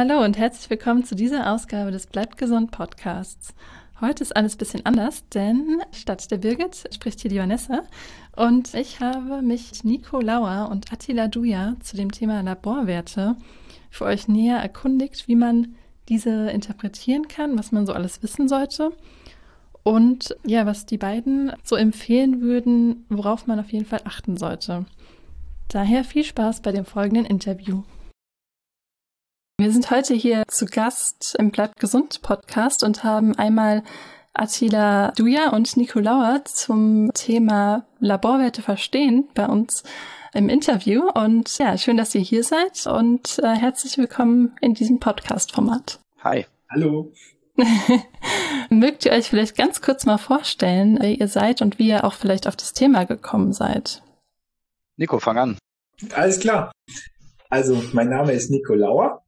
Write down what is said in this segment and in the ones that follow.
Hallo und herzlich willkommen zu dieser Ausgabe des Bleibt gesund Podcasts. Heute ist alles ein bisschen anders, denn statt der Birgit spricht hier die Vanessa und ich habe mich Nico Lauer und Attila Duja zu dem Thema Laborwerte für euch näher erkundigt, wie man diese interpretieren kann, was man so alles wissen sollte und ja, was die beiden so empfehlen würden, worauf man auf jeden Fall achten sollte. Daher viel Spaß bei dem folgenden Interview. Wir sind heute hier zu Gast im Bleibt gesund Podcast und haben einmal Attila Duja und Nico Lauer zum Thema Laborwerte verstehen bei uns im Interview. Und ja, schön, dass ihr hier seid und äh, herzlich willkommen in diesem Podcast-Format. Hi. Hallo. Mögt ihr euch vielleicht ganz kurz mal vorstellen, wer ihr seid und wie ihr auch vielleicht auf das Thema gekommen seid? Nico, fang an. Alles klar. Also, mein Name ist Nico Lauer.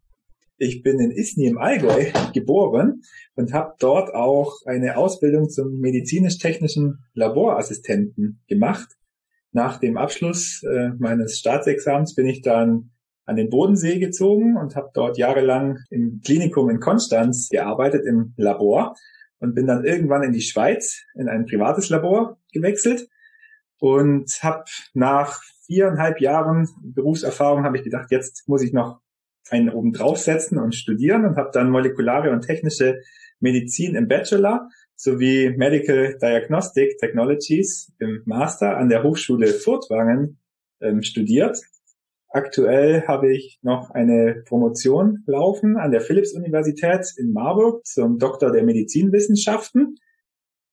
Ich bin in Isny im Allgäu geboren und habe dort auch eine Ausbildung zum medizinisch-technischen Laborassistenten gemacht. Nach dem Abschluss äh, meines Staatsexamens bin ich dann an den Bodensee gezogen und habe dort jahrelang im Klinikum in Konstanz gearbeitet im Labor und bin dann irgendwann in die Schweiz in ein privates Labor gewechselt und habe nach viereinhalb Jahren Berufserfahrung habe ich gedacht, jetzt muss ich noch einen oben draufsetzen und studieren und habe dann molekulare und technische Medizin im Bachelor sowie Medical Diagnostic Technologies im Master an der Hochschule Furtwangen ähm, studiert. Aktuell habe ich noch eine Promotion laufen an der Philipps-Universität in Marburg zum Doktor der Medizinwissenschaften.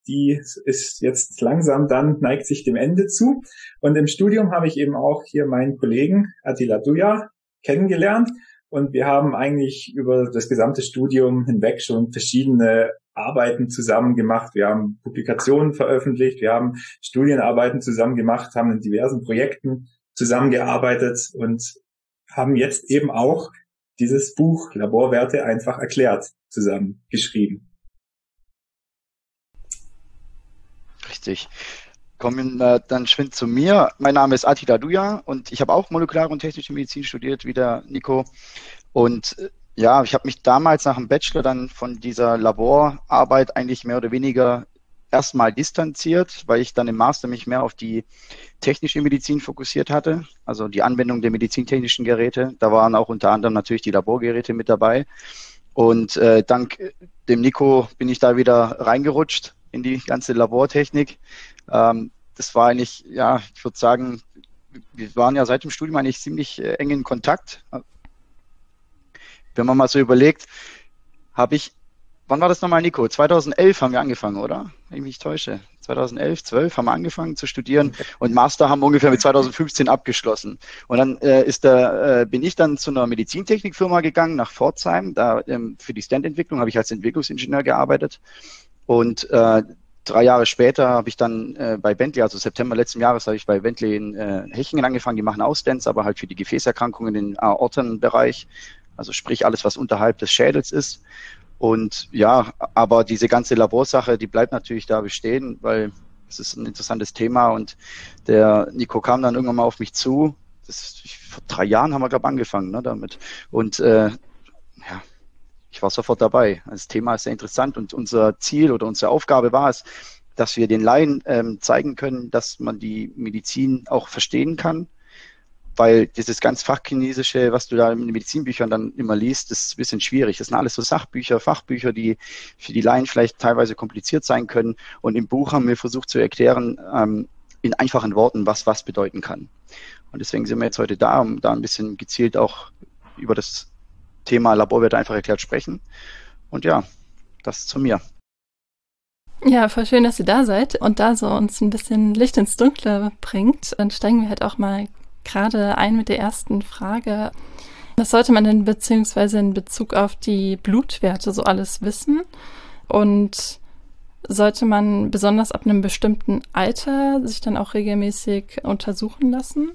Die ist jetzt langsam dann, neigt sich dem Ende zu. Und im Studium habe ich eben auch hier meinen Kollegen Attila Duja kennengelernt und wir haben eigentlich über das gesamte Studium hinweg schon verschiedene Arbeiten zusammen gemacht. Wir haben Publikationen veröffentlicht, wir haben Studienarbeiten zusammen gemacht, haben in diversen Projekten zusammengearbeitet und haben jetzt eben auch dieses Buch Laborwerte einfach erklärt zusammen geschrieben. Richtig. Kommen äh, dann schwind zu mir. Mein Name ist Attila Duja und ich habe auch molekulare und technische Medizin studiert, wie der Nico. Und äh, ja, ich habe mich damals nach dem Bachelor dann von dieser Laborarbeit eigentlich mehr oder weniger erstmal distanziert, weil ich dann im Master mich mehr auf die technische Medizin fokussiert hatte, also die Anwendung der medizintechnischen Geräte. Da waren auch unter anderem natürlich die Laborgeräte mit dabei. Und äh, dank dem Nico bin ich da wieder reingerutscht in die ganze Labortechnik. Ähm, das war eigentlich, ja, ich würde sagen, wir waren ja seit dem Studium eigentlich ziemlich äh, eng in Kontakt. Wenn man mal so überlegt, habe ich, wann war das nochmal, Nico? 2011 haben wir angefangen, oder? Wenn ich mich täusche. 2011, 12 haben wir angefangen zu studieren und Master haben wir ungefähr mit 2015 abgeschlossen. Und dann äh, ist da, äh, bin ich dann zu einer Medizintechnikfirma gegangen nach Pforzheim. Da ähm, für die Standentwicklung habe ich als Entwicklungsingenieur gearbeitet. Und äh, drei Jahre später habe ich dann äh, bei Bentley, also September letzten Jahres, habe ich bei Bentley in äh, Hechingen angefangen. Die machen Ausdents, aber halt für die Gefäßerkrankungen im Aortenbereich, also sprich alles, was unterhalb des Schädels ist. Und ja, aber diese ganze Laborsache, die bleibt natürlich da bestehen, weil es ist ein interessantes Thema und der Nico kam dann irgendwann mal auf mich zu. Das, vor drei Jahren haben wir, glaube angefangen ne, damit. Und äh, ja, ich war sofort dabei. Das Thema ist sehr interessant und unser Ziel oder unsere Aufgabe war es, dass wir den Laien ähm, zeigen können, dass man die Medizin auch verstehen kann, weil dieses ganz Fachchinesische, was du da in den Medizinbüchern dann immer liest, ist ein bisschen schwierig. Das sind alles so Sachbücher, Fachbücher, die für die Laien vielleicht teilweise kompliziert sein können. Und im Buch haben wir versucht zu erklären, ähm, in einfachen Worten, was was bedeuten kann. Und deswegen sind wir jetzt heute da, um da ein bisschen gezielt auch über das Thema Laborwerte einfach erklärt sprechen. Und ja, das zu mir. Ja, voll schön, dass ihr da seid und da so uns ein bisschen Licht ins Dunkle bringt. Dann steigen wir halt auch mal gerade ein mit der ersten Frage. Was sollte man denn beziehungsweise in Bezug auf die Blutwerte so alles wissen? Und sollte man besonders ab einem bestimmten Alter sich dann auch regelmäßig untersuchen lassen?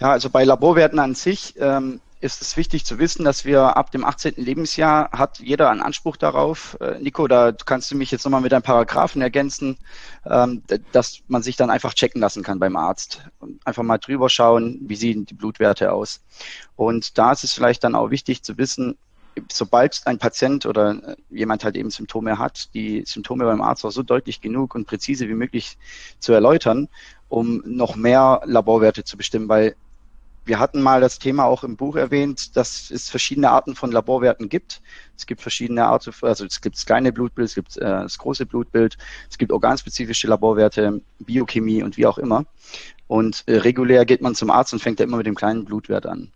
Ja, also bei Laborwerten an sich ähm, ist es wichtig zu wissen, dass wir ab dem 18. Lebensjahr hat jeder einen Anspruch darauf. Äh, Nico, da kannst du mich jetzt nochmal mit einem Paragraphen ergänzen, ähm, dass man sich dann einfach checken lassen kann beim Arzt. Und einfach mal drüber schauen, wie sehen die Blutwerte aus. Und da ist es vielleicht dann auch wichtig zu wissen, sobald ein Patient oder jemand halt eben Symptome hat, die Symptome beim Arzt auch so deutlich genug und präzise wie möglich zu erläutern, um noch mehr Laborwerte zu bestimmen, weil wir hatten mal das Thema auch im Buch erwähnt, dass es verschiedene Arten von Laborwerten gibt. Es gibt verschiedene Arten, also es gibt das kleine Blutbild, es gibt äh, das große Blutbild, es gibt organspezifische Laborwerte, Biochemie und wie auch immer. Und äh, regulär geht man zum Arzt und fängt ja immer mit dem kleinen Blutwert an.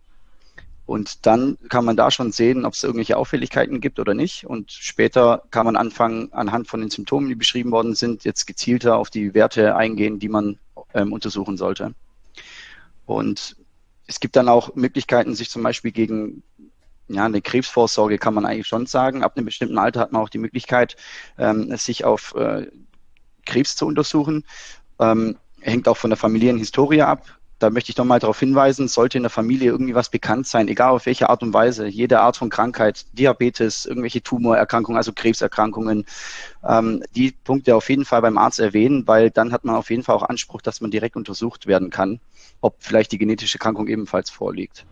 Und dann kann man da schon sehen, ob es irgendwelche Auffälligkeiten gibt oder nicht. Und später kann man anfangen, anhand von den Symptomen, die beschrieben worden sind, jetzt gezielter auf die Werte eingehen, die man ähm, untersuchen sollte. Und es gibt dann auch Möglichkeiten, sich zum Beispiel gegen ja, eine Krebsvorsorge kann man eigentlich schon sagen. Ab einem bestimmten Alter hat man auch die Möglichkeit, ähm, sich auf äh, Krebs zu untersuchen. Ähm, hängt auch von der Familienhistorie ab da möchte ich nochmal darauf hinweisen, sollte in der Familie irgendwie was bekannt sein, egal auf welche Art und Weise, jede Art von Krankheit, Diabetes, irgendwelche Tumorerkrankungen, also Krebserkrankungen, ähm, die Punkte auf jeden Fall beim Arzt erwähnen, weil dann hat man auf jeden Fall auch Anspruch, dass man direkt untersucht werden kann, ob vielleicht die genetische Erkrankung ebenfalls vorliegt.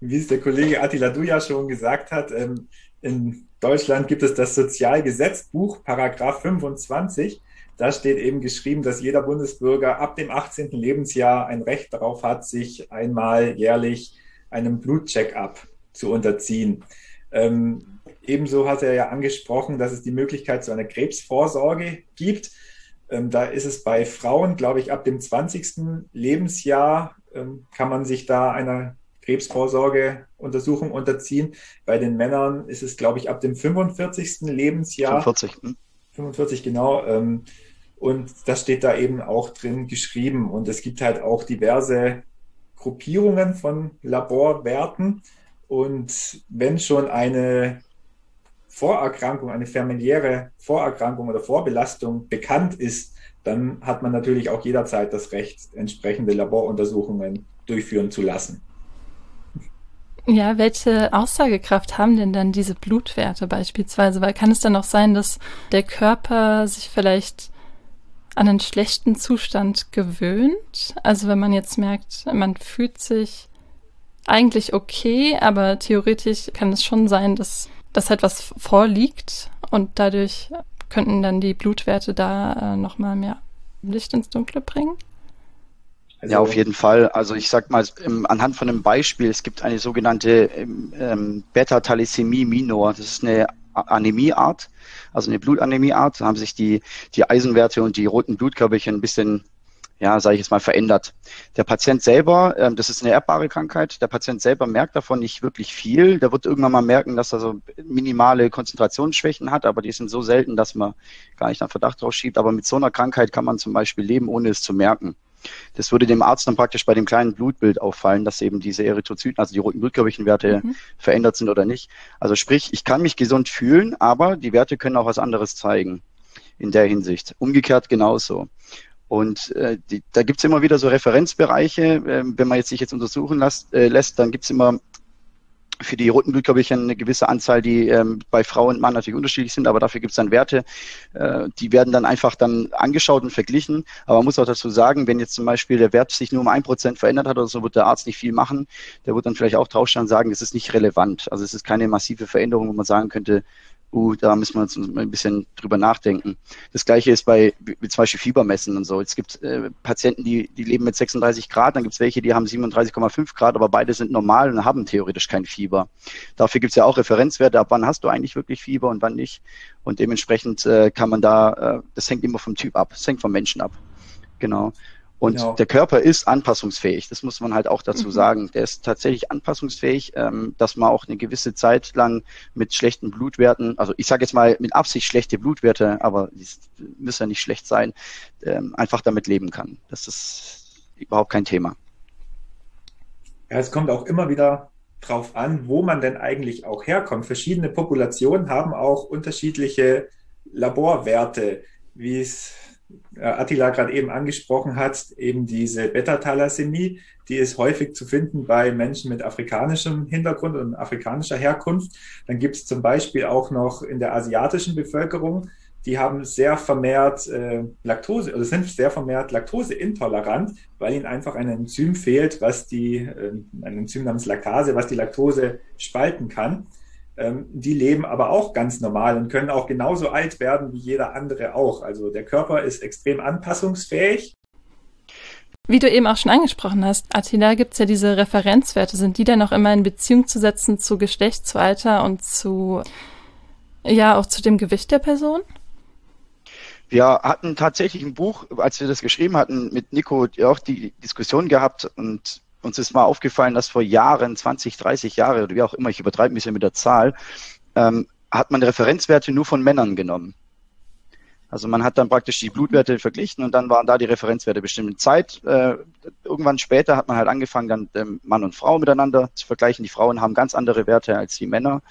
Wie es der Kollege Attila Duja schon gesagt hat, ähm, in Deutschland gibt es das Sozialgesetzbuch, Paragraph 25 da steht eben geschrieben, dass jeder Bundesbürger ab dem 18. Lebensjahr ein Recht darauf hat, sich einmal jährlich einem Blutcheck-up zu unterziehen. Ähm, ebenso hat er ja angesprochen, dass es die Möglichkeit zu einer Krebsvorsorge gibt. Ähm, da ist es bei Frauen, glaube ich, ab dem 20. Lebensjahr ähm, kann man sich da einer Krebsvorsorgeuntersuchung unterziehen. Bei den Männern ist es, glaube ich, ab dem 45. Lebensjahr. 45. 45, genau. Ähm, und das steht da eben auch drin geschrieben. Und es gibt halt auch diverse Gruppierungen von Laborwerten. Und wenn schon eine Vorerkrankung, eine familiäre Vorerkrankung oder Vorbelastung bekannt ist, dann hat man natürlich auch jederzeit das Recht, entsprechende Laboruntersuchungen durchführen zu lassen. Ja, welche Aussagekraft haben denn dann diese Blutwerte beispielsweise? Weil kann es dann auch sein, dass der Körper sich vielleicht an einen schlechten Zustand gewöhnt? Also wenn man jetzt merkt, man fühlt sich eigentlich okay, aber theoretisch kann es schon sein, dass das etwas vorliegt und dadurch könnten dann die Blutwerte da äh, nochmal mehr Licht ins Dunkle bringen? Also, ja, auf jeden Fall. Also ich sag mal, anhand von einem Beispiel, es gibt eine sogenannte ähm, ähm Beta-Thalassämie minor. Das ist eine Anämieart, also eine Blutanämieart. Da haben sich die, die Eisenwerte und die roten Blutkörperchen ein bisschen ja, sage ich jetzt mal, verändert. Der Patient selber, ähm, das ist eine erbbare Krankheit, der Patient selber merkt davon nicht wirklich viel. Der wird irgendwann mal merken, dass er so minimale Konzentrationsschwächen hat, aber die sind so selten, dass man gar nicht einen Verdacht drauf schiebt. Aber mit so einer Krankheit kann man zum Beispiel leben, ohne es zu merken. Das würde dem Arzt dann praktisch bei dem kleinen Blutbild auffallen, dass eben diese Erythrozyten, also die roten Blutkörperchenwerte mhm. verändert sind oder nicht. Also sprich, ich kann mich gesund fühlen, aber die Werte können auch was anderes zeigen in der Hinsicht. Umgekehrt genauso. Und äh, die, da gibt's immer wieder so Referenzbereiche. Äh, wenn man jetzt sich jetzt untersuchen lässt, äh, lässt dann gibt's immer für die roten Blutkörperchen eine gewisse Anzahl, die ähm, bei Frau und Mann natürlich unterschiedlich sind, aber dafür gibt es dann Werte, äh, die werden dann einfach dann angeschaut und verglichen. Aber man muss auch dazu sagen, wenn jetzt zum Beispiel der Wert sich nur um ein Prozent verändert hat oder so, wird der Arzt nicht viel machen. Der wird dann vielleicht auch draufstehen und sagen, das ist nicht relevant. Also es ist keine massive Veränderung, wo man sagen könnte, uh, da müssen wir uns ein bisschen drüber nachdenken. Das gleiche ist bei wie zum Beispiel Fiebermessen und so. Es gibt äh, Patienten, die, die leben mit 36 Grad, dann gibt es welche, die haben 37,5 Grad, aber beide sind normal und haben theoretisch kein Fieber. Dafür gibt es ja auch Referenzwerte, ab wann hast du eigentlich wirklich Fieber und wann nicht. Und dementsprechend äh, kann man da, äh, das hängt immer vom Typ ab, das hängt vom Menschen ab. Genau. Und genau. der Körper ist anpassungsfähig, das muss man halt auch dazu mhm. sagen. Der ist tatsächlich anpassungsfähig, ähm, dass man auch eine gewisse Zeit lang mit schlechten Blutwerten, also ich sage jetzt mal mit Absicht schlechte Blutwerte, aber die müssen ja nicht schlecht sein, ähm, einfach damit leben kann. Das ist überhaupt kein Thema. Ja, es kommt auch immer wieder drauf an, wo man denn eigentlich auch herkommt. Verschiedene Populationen haben auch unterschiedliche Laborwerte, wie es Attila gerade eben angesprochen hat, eben diese Beta-Thalassämie, die ist häufig zu finden bei Menschen mit afrikanischem Hintergrund und afrikanischer Herkunft. Dann gibt es zum Beispiel auch noch in der asiatischen Bevölkerung, die haben sehr vermehrt äh, Laktose oder sind sehr vermehrt laktoseintolerant, weil ihnen einfach ein Enzym fehlt, was die, äh, ein Enzym namens Laktase, was die Laktose spalten kann. Ähm, die leben aber auch ganz normal und können auch genauso alt werden wie jeder andere auch. Also der Körper ist extrem anpassungsfähig. Wie du eben auch schon angesprochen hast, Attila, gibt es ja diese Referenzwerte. Sind die dann auch immer in Beziehung zu setzen zu Geschlecht, zu Alter und zu, ja, auch zu dem Gewicht der Person? Wir hatten tatsächlich ein Buch, als wir das geschrieben hatten, mit Nico auch die Diskussion gehabt und uns ist mal aufgefallen, dass vor Jahren, 20, 30 Jahre oder wie auch immer, ich übertreibe ein bisschen mit der Zahl, ähm, hat man Referenzwerte nur von Männern genommen. Also man hat dann praktisch die Blutwerte verglichen und dann waren da die Referenzwerte bestimmte Zeit. Äh, irgendwann später hat man halt angefangen, dann ähm, Mann und Frau miteinander zu vergleichen. Die Frauen haben ganz andere Werte als die Männer.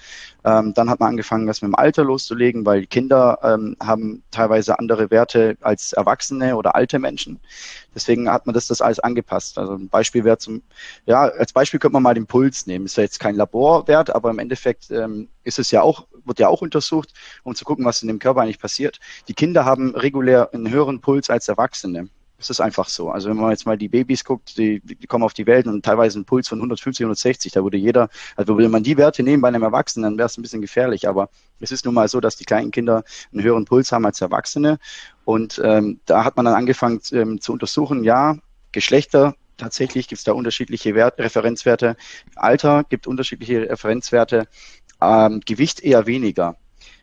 Ähm, dann hat man angefangen, das mit dem Alter loszulegen, weil Kinder ähm, haben teilweise andere Werte als Erwachsene oder alte Menschen. Deswegen hat man das, das alles angepasst. Also ein Beispiel wäre zum, ja, als Beispiel könnte man mal den Puls nehmen. Ist ja jetzt kein Laborwert, aber im Endeffekt ähm, ist es ja auch, wird ja auch untersucht, um zu gucken, was in dem Körper eigentlich passiert. Die Kinder haben regulär einen höheren Puls als Erwachsene. Das ist einfach so. Also wenn man jetzt mal die Babys guckt, die, die kommen auf die Welt und teilweise einen Puls von 150, 160, da würde jeder, also würde man die Werte nehmen bei einem Erwachsenen, dann wäre es ein bisschen gefährlich. Aber es ist nun mal so, dass die kleinen Kinder einen höheren Puls haben als Erwachsene. Und ähm, da hat man dann angefangen ähm, zu untersuchen, ja, Geschlechter tatsächlich gibt es da unterschiedliche Wert Referenzwerte. Alter gibt unterschiedliche Referenzwerte. Ähm, Gewicht eher weniger.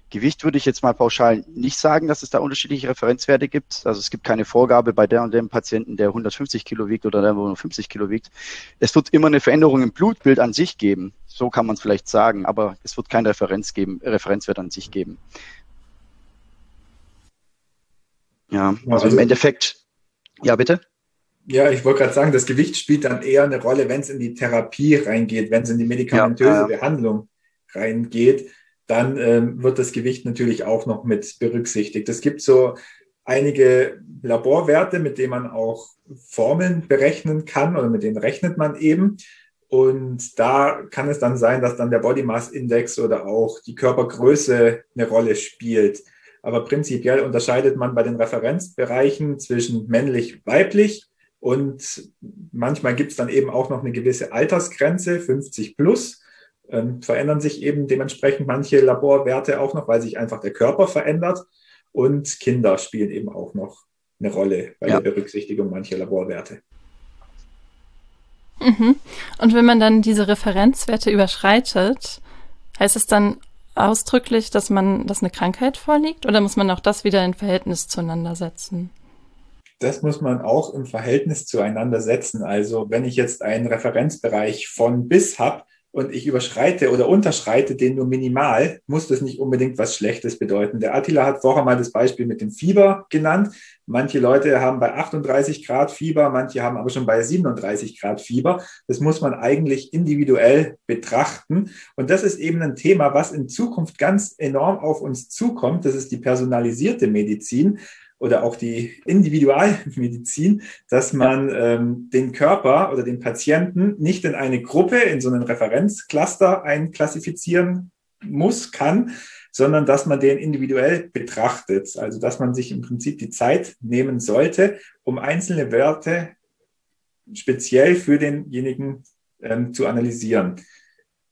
Gewicht würde ich jetzt mal pauschal nicht sagen, dass es da unterschiedliche Referenzwerte gibt. Also es gibt keine Vorgabe bei der und dem Patienten, der 150 Kilo wiegt oder der 150 Kilo wiegt. Es wird immer eine Veränderung im Blutbild an sich geben. So kann man es vielleicht sagen, aber es wird kein Referenz geben, Referenzwert an sich geben. Ja, also, also im Endeffekt, ja bitte. Ja, ich wollte gerade sagen, das Gewicht spielt dann eher eine Rolle, wenn es in die Therapie reingeht, wenn es in die medikamentöse ja, äh, Behandlung reingeht dann ähm, wird das Gewicht natürlich auch noch mit berücksichtigt. Es gibt so einige Laborwerte, mit denen man auch Formeln berechnen kann oder mit denen rechnet man eben. Und da kann es dann sein, dass dann der Body Mass Index oder auch die Körpergröße eine Rolle spielt. Aber prinzipiell unterscheidet man bei den Referenzbereichen zwischen männlich, weiblich und manchmal gibt es dann eben auch noch eine gewisse Altersgrenze, 50 plus ähm, verändern sich eben dementsprechend manche Laborwerte auch noch, weil sich einfach der Körper verändert. Und Kinder spielen eben auch noch eine Rolle bei ja. der Berücksichtigung mancher Laborwerte. Mhm. Und wenn man dann diese Referenzwerte überschreitet, heißt es dann ausdrücklich, dass man, dass eine Krankheit vorliegt, oder muss man auch das wieder in Verhältnis zueinander setzen? Das muss man auch im Verhältnis zueinander setzen. Also wenn ich jetzt einen Referenzbereich von bis habe, und ich überschreite oder unterschreite den nur minimal, muss das nicht unbedingt was Schlechtes bedeuten. Der Attila hat vorher mal das Beispiel mit dem Fieber genannt. Manche Leute haben bei 38 Grad Fieber, manche haben aber schon bei 37 Grad Fieber. Das muss man eigentlich individuell betrachten. Und das ist eben ein Thema, was in Zukunft ganz enorm auf uns zukommt. Das ist die personalisierte Medizin oder auch die Individualmedizin, dass man ähm, den Körper oder den Patienten nicht in eine Gruppe, in so einen Referenzcluster einklassifizieren muss, kann, sondern dass man den individuell betrachtet. Also dass man sich im Prinzip die Zeit nehmen sollte, um einzelne Werte speziell für denjenigen ähm, zu analysieren.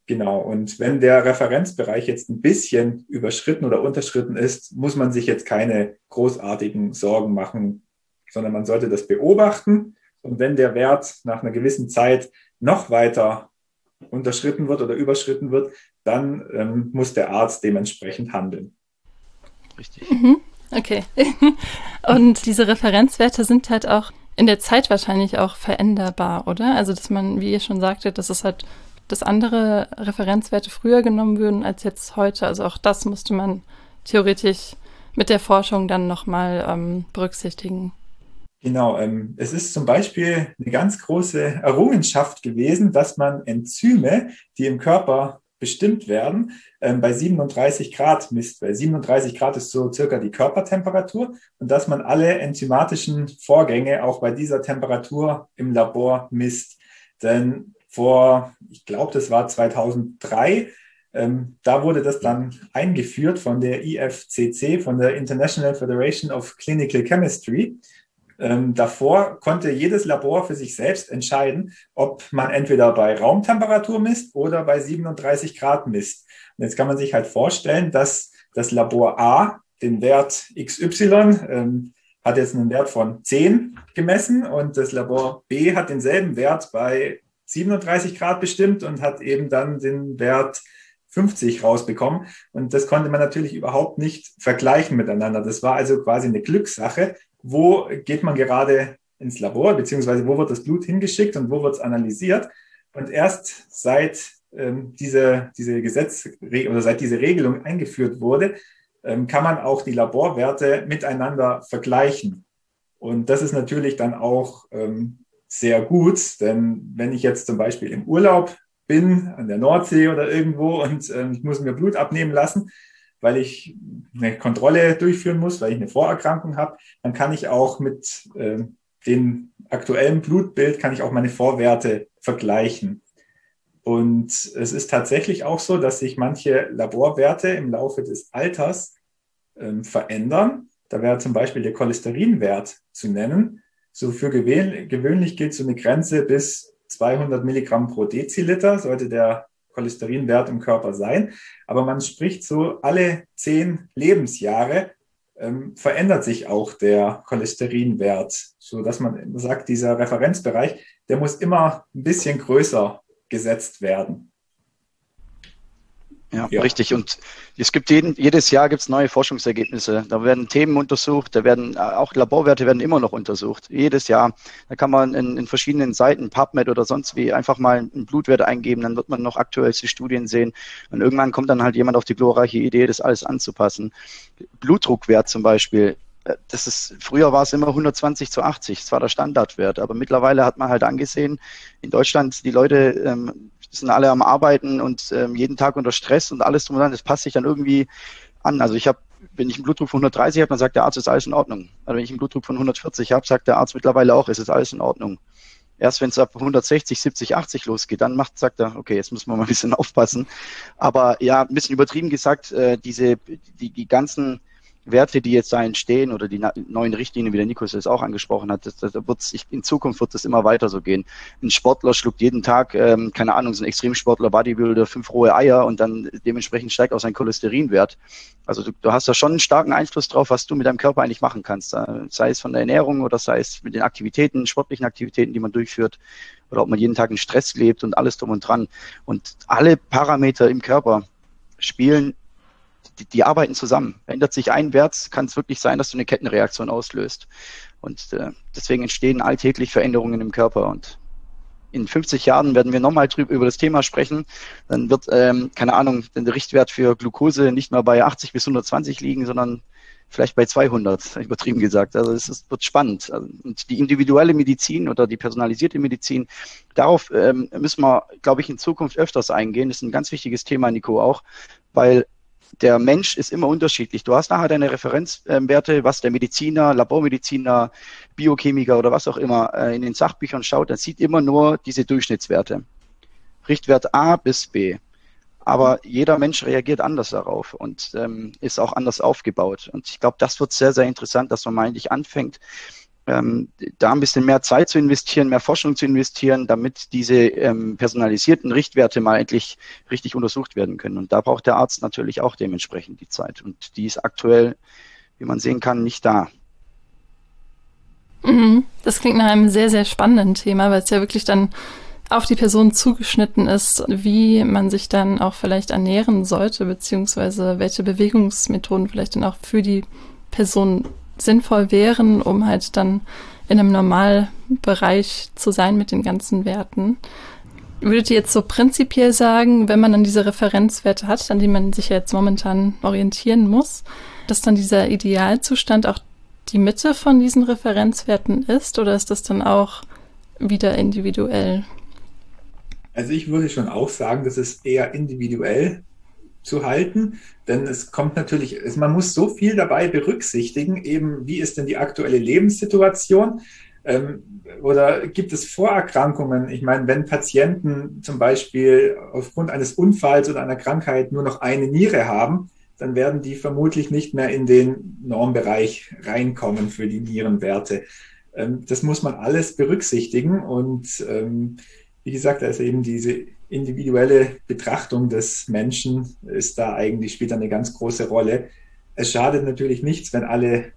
Genau. Und wenn der Referenzbereich jetzt ein bisschen überschritten oder unterschritten ist, muss man sich jetzt keine großartigen Sorgen machen, sondern man sollte das beobachten. Und wenn der Wert nach einer gewissen Zeit noch weiter unterschritten wird oder überschritten wird, dann ähm, muss der Arzt dementsprechend handeln. Richtig. Mhm. Okay. Und diese Referenzwerte sind halt auch in der Zeit wahrscheinlich auch veränderbar, oder? Also, dass man, wie ihr schon sagtet, dass es halt dass andere Referenzwerte früher genommen würden als jetzt heute. Also auch das musste man theoretisch mit der Forschung dann nochmal ähm, berücksichtigen. Genau, ähm, es ist zum Beispiel eine ganz große Errungenschaft gewesen, dass man Enzyme, die im Körper bestimmt werden ähm, bei 37 Grad misst. Bei 37 Grad ist so circa die Körpertemperatur und dass man alle enzymatischen Vorgänge auch bei dieser Temperatur im Labor misst. Denn vor, ich glaube, das war 2003, ähm, da wurde das dann eingeführt von der IFCC, von der International Federation of Clinical Chemistry. Ähm, davor konnte jedes Labor für sich selbst entscheiden, ob man entweder bei Raumtemperatur misst oder bei 37 Grad misst. Und jetzt kann man sich halt vorstellen, dass das Labor A den Wert XY ähm, hat jetzt einen Wert von 10 gemessen und das Labor B hat denselben Wert bei 37 Grad bestimmt und hat eben dann den Wert 50 rausbekommen. Und das konnte man natürlich überhaupt nicht vergleichen miteinander. Das war also quasi eine Glückssache. Wo geht man gerade ins Labor, beziehungsweise wo wird das Blut hingeschickt und wo wird es analysiert? Und erst seit ähm, diese, diese Gesetz oder seit diese Regelung eingeführt wurde, ähm, kann man auch die Laborwerte miteinander vergleichen. Und das ist natürlich dann auch ähm, sehr gut, denn wenn ich jetzt zum Beispiel im Urlaub bin, an der Nordsee oder irgendwo und äh, ich muss mir Blut abnehmen lassen, weil ich eine Kontrolle durchführen muss, weil ich eine Vorerkrankung habe, dann kann ich auch mit äh, dem aktuellen Blutbild, kann ich auch meine Vorwerte vergleichen. Und es ist tatsächlich auch so, dass sich manche Laborwerte im Laufe des Alters ähm, verändern. Da wäre zum Beispiel der Cholesterinwert zu nennen. So für gewöhnlich gilt so eine Grenze bis 200 Milligramm pro Deziliter sollte der Cholesterinwert im Körper sein. Aber man spricht so, alle zehn Lebensjahre ähm, verändert sich auch der Cholesterinwert, so dass man sagt, dieser Referenzbereich, der muss immer ein bisschen größer gesetzt werden. Ja, ja, richtig. Und es gibt jeden, jedes Jahr gibt es neue Forschungsergebnisse. Da werden Themen untersucht, da werden äh, auch Laborwerte werden immer noch untersucht. Jedes Jahr. Da kann man in, in verschiedenen Seiten, PubMed oder sonst wie, einfach mal einen Blutwert eingeben, dann wird man noch aktuellste Studien sehen. Und irgendwann kommt dann halt jemand auf die glorreiche Idee, das alles anzupassen. Blutdruckwert zum Beispiel. Äh, das ist, früher war es immer 120 zu 80, das war der Standardwert, aber mittlerweile hat man halt angesehen, in Deutschland, die Leute ähm, sind alle am Arbeiten und ähm, jeden Tag unter Stress und alles drum und dran. Das passt sich dann irgendwie an. Also ich habe, wenn ich einen Blutdruck von 130 habe, dann sagt der Arzt, ist alles in Ordnung. Also wenn ich einen Blutdruck von 140 habe, sagt der Arzt mittlerweile auch, es ist alles in Ordnung. Erst wenn es ab 160, 70, 80 losgeht, dann macht, sagt er, okay, jetzt müssen wir mal ein bisschen aufpassen. Aber ja, ein bisschen übertrieben gesagt, äh, diese, die, die ganzen Werte, die jetzt da entstehen oder die neuen Richtlinien, wie der Nikos es auch angesprochen hat, das, das wird's, in Zukunft wird das immer weiter so gehen. Ein Sportler schluckt jeden Tag, ähm, keine Ahnung, so ein Extremsportler, Bodybuilder, fünf rohe Eier und dann dementsprechend steigt auch sein Cholesterinwert. Also du, du hast da schon einen starken Einfluss drauf, was du mit deinem Körper eigentlich machen kannst. Sei es von der Ernährung oder sei es mit den Aktivitäten, sportlichen Aktivitäten, die man durchführt oder ob man jeden Tag in Stress lebt und alles drum und dran. Und alle Parameter im Körper spielen die, die arbeiten zusammen. Ändert sich ein Wert, kann es wirklich sein, dass du eine Kettenreaktion auslöst. Und äh, deswegen entstehen alltäglich Veränderungen im Körper. Und in 50 Jahren werden wir nochmal drüber über das Thema sprechen. Dann wird, ähm, keine Ahnung, der Richtwert für Glucose nicht mehr bei 80 bis 120 liegen, sondern vielleicht bei 200, übertrieben gesagt. Also es ist, wird spannend. Also, und die individuelle Medizin oder die personalisierte Medizin, darauf ähm, müssen wir, glaube ich, in Zukunft öfters eingehen. Das ist ein ganz wichtiges Thema, Nico, auch, weil der Mensch ist immer unterschiedlich. Du hast nachher deine Referenzwerte, was der Mediziner, Labormediziner, Biochemiker oder was auch immer äh, in den Sachbüchern schaut, dann sieht immer nur diese Durchschnittswerte. Richtwert A bis B. Aber jeder Mensch reagiert anders darauf und ähm, ist auch anders aufgebaut. Und ich glaube, das wird sehr, sehr interessant, dass man mal endlich anfängt, ähm, da ein bisschen mehr Zeit zu investieren, mehr Forschung zu investieren, damit diese ähm, personalisierten Richtwerte mal endlich richtig untersucht werden können. Und da braucht der Arzt natürlich auch dementsprechend die Zeit. Und die ist aktuell, wie man sehen kann, nicht da. Mhm. Das klingt nach einem sehr, sehr spannenden Thema, weil es ja wirklich dann auf die Person zugeschnitten ist, wie man sich dann auch vielleicht ernähren sollte, beziehungsweise welche Bewegungsmethoden vielleicht dann auch für die Person sinnvoll wären, um halt dann in einem Normalbereich zu sein mit den ganzen Werten. Würdet ihr jetzt so prinzipiell sagen, wenn man dann diese Referenzwerte hat, an die man sich jetzt momentan orientieren muss, dass dann dieser Idealzustand auch die Mitte von diesen Referenzwerten ist oder ist das dann auch wieder individuell? Also ich würde schon auch sagen, das ist eher individuell zu halten, denn es kommt natürlich, man muss so viel dabei berücksichtigen, eben wie ist denn die aktuelle Lebenssituation ähm, oder gibt es Vorerkrankungen? Ich meine, wenn Patienten zum Beispiel aufgrund eines Unfalls oder einer Krankheit nur noch eine Niere haben, dann werden die vermutlich nicht mehr in den Normbereich reinkommen für die Nierenwerte. Ähm, das muss man alles berücksichtigen und ähm, wie gesagt, also eben diese individuelle Betrachtung des Menschen ist da eigentlich, spielt eine ganz große Rolle. Es schadet natürlich nichts, wenn alle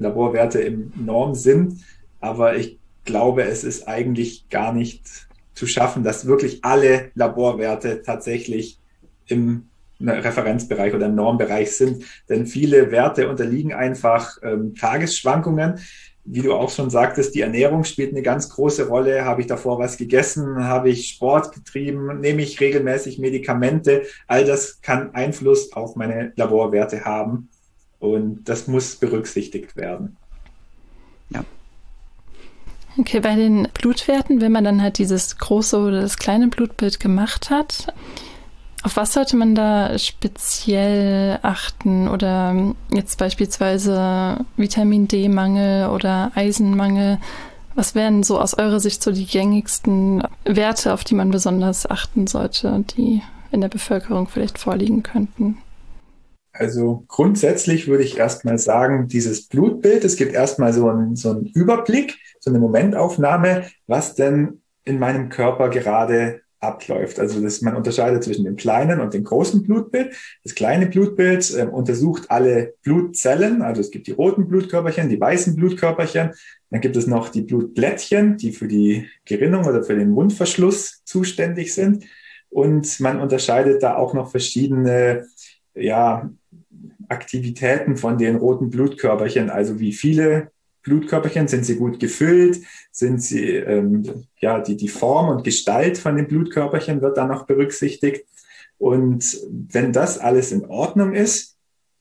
Laborwerte im Norm sind, aber ich glaube, es ist eigentlich gar nicht zu schaffen, dass wirklich alle Laborwerte tatsächlich im Referenzbereich oder im Normbereich sind. Denn viele Werte unterliegen einfach ähm, Tagesschwankungen wie du auch schon sagtest, die Ernährung spielt eine ganz große Rolle. Habe ich davor was gegessen? Habe ich Sport getrieben? Nehme ich regelmäßig Medikamente? All das kann Einfluss auf meine Laborwerte haben. Und das muss berücksichtigt werden. Ja. Okay, bei den Blutwerten, wenn man dann halt dieses große oder das kleine Blutbild gemacht hat, auf was sollte man da speziell achten oder jetzt beispielsweise Vitamin D-Mangel oder Eisenmangel? Was wären so aus eurer Sicht so die gängigsten Werte, auf die man besonders achten sollte, die in der Bevölkerung vielleicht vorliegen könnten? Also grundsätzlich würde ich erstmal sagen, dieses Blutbild, es gibt erstmal so einen, so einen Überblick, so eine Momentaufnahme, was denn in meinem Körper gerade abläuft. Also das, man unterscheidet zwischen dem kleinen und dem großen Blutbild. Das kleine Blutbild äh, untersucht alle Blutzellen, also es gibt die roten Blutkörperchen, die weißen Blutkörperchen, dann gibt es noch die Blutblättchen, die für die Gerinnung oder für den Mundverschluss zuständig sind. Und man unterscheidet da auch noch verschiedene ja, Aktivitäten von den roten Blutkörperchen, also wie viele Blutkörperchen? Sind sie gut gefüllt? Sind sie, ähm, ja, die, die Form und Gestalt von den Blutkörperchen wird dann noch berücksichtigt. Und wenn das alles in Ordnung ist,